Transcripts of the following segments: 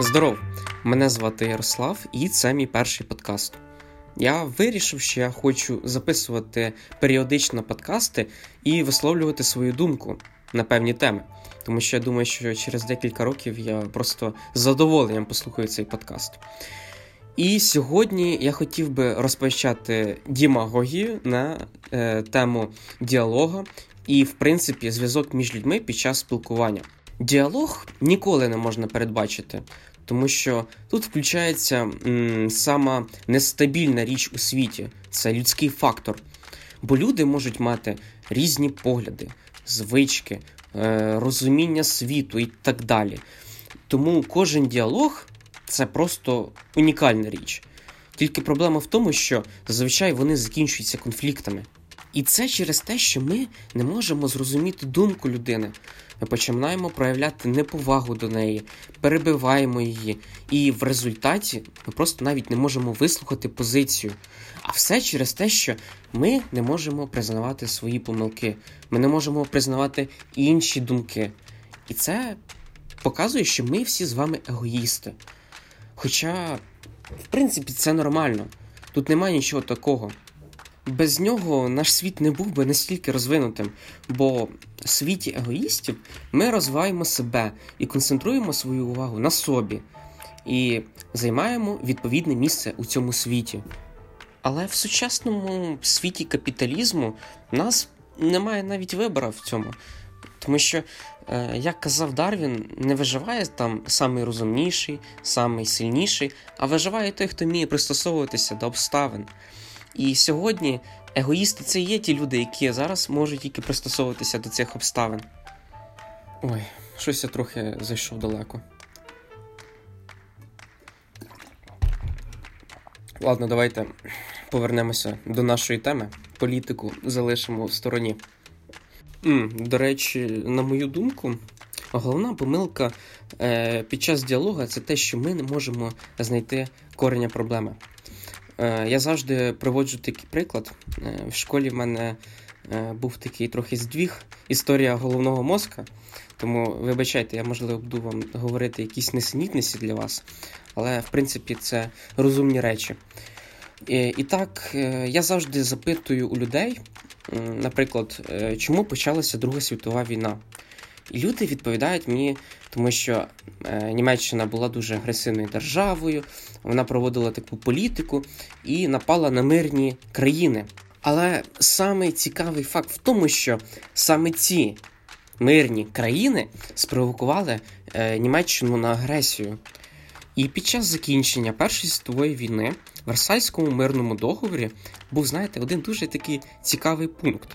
Здоров! Мене звати Ярослав, і це мій перший подкаст. Я вирішив, що я хочу записувати періодично подкасти і висловлювати свою думку на певні теми. Тому що я думаю, що через декілька років я просто з задоволенням послухаю цей подкаст. І сьогодні я хотів би розпочати дімагогію на е, тему діалогу і, в принципі, зв'язок між людьми під час спілкування. Діалог ніколи не можна передбачити, тому що тут включається м, сама нестабільна річ у світі це людський фактор. Бо люди можуть мати різні погляди, звички, е, розуміння світу і так далі. Тому кожен діалог це просто унікальна річ. Тільки проблема в тому, що зазвичай вони закінчуються конфліктами. І це через те, що ми не можемо зрозуміти думку людини. Ми починаємо проявляти неповагу до неї, перебиваємо її, і в результаті ми просто навіть не можемо вислухати позицію. А все через те, що ми не можемо признавати свої помилки, ми не можемо признавати інші думки. І це показує, що ми всі з вами егоїсти. Хоча, в принципі, це нормально. Тут немає нічого такого. Без нього наш світ не був би настільки розвинутим, бо в світі егоїстів ми розвиваємо себе і концентруємо свою увагу на собі і займаємо відповідне місце у цьому світі. Але в сучасному світі капіталізму нас немає навіть вибору в цьому. Тому що, е, як казав Дарвін, не виживає там самий розумніший, самий сильніший, а виживає той, хто вміє пристосовуватися до обставин. І сьогодні егоїсти це є ті люди, які зараз можуть тільки пристосовуватися до цих обставин. Ой, щось я трохи зайшов далеко. Ладно, давайте повернемося до нашої теми. Політику залишимо в стороні. М, До речі, на мою думку, головна помилка е, під час діалогу це те, що ми не можемо знайти корення проблеми. Е, Я завжди приводжу такий приклад. Е, В школі в мене е, був такий трохи здвіг історія головного мозка. Тому, вибачайте, я можливо буду вам говорити якісь несенітниці для вас, але в принципі це розумні речі. І, так, я завжди запитую у людей, наприклад, чому почалася Друга світова війна. І люди відповідають мені, тому що е, Німеччина була дуже агресивною державою, вона проводила таку політику і напала на мирні країни. Але самий цікавий факт в тому, що саме ці мирні країни спровокували е, Німеччину на агресію. І під час закінчення Першої світової війни в Версальському мирному договорі був, знаєте, один дуже такий цікавий пункт,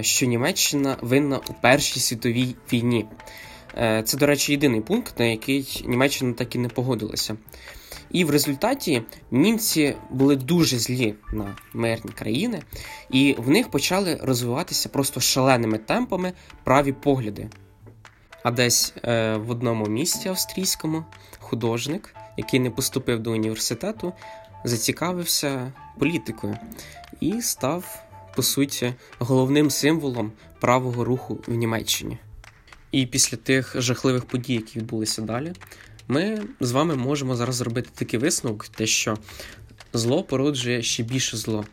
що Німеччина винна у Першій світовій війні. Е, Це, до речі, єдиний пункт, на який Німеччина так і не погодилася. І в результаті німці були дуже злі на мирні країни, і в них почали розвиватися просто шаленими темпами праві погляди. А десь е, в одному місті австрійському художник, який не поступив до університету, зацікавився політикою і став, по суті, головним символом правого руху в Німеччині. І після тих жахливих подій, які відбулися далі, ми з вами можемо зараз зробити такий висновок, те, що зло породжує ще більше зло.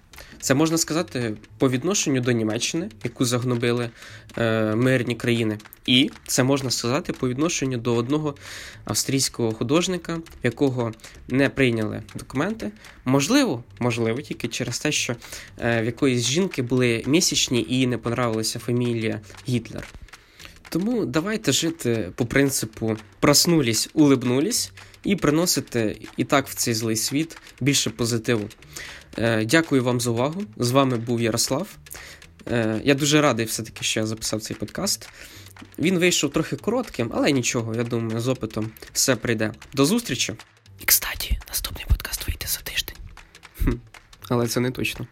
Це можна сказати по відношенню до Німеччини, яку загнобили е, мирні країни, і це можна сказати по відношенню до одного австрійського художника, якого не прийняли документи. Можливо, можливо, тільки через те, що е, в якоїсь жінки були місячні і не понравилася фамілія Гітлер. Тому давайте жити по принципу проснулись, улибнулись і приносити і так в цей злий світ більше позитиву. Е, Дякую вам за увагу. З вами був Ярослав. Е, Я дуже радий все-таки, що я записав цей подкаст. Він вийшов трохи коротким, але нічого, я думаю, з опитом все прийде. До зустрічі! І, кстати, наступний подкаст вийде за тиждень. Хм, Але це не точно.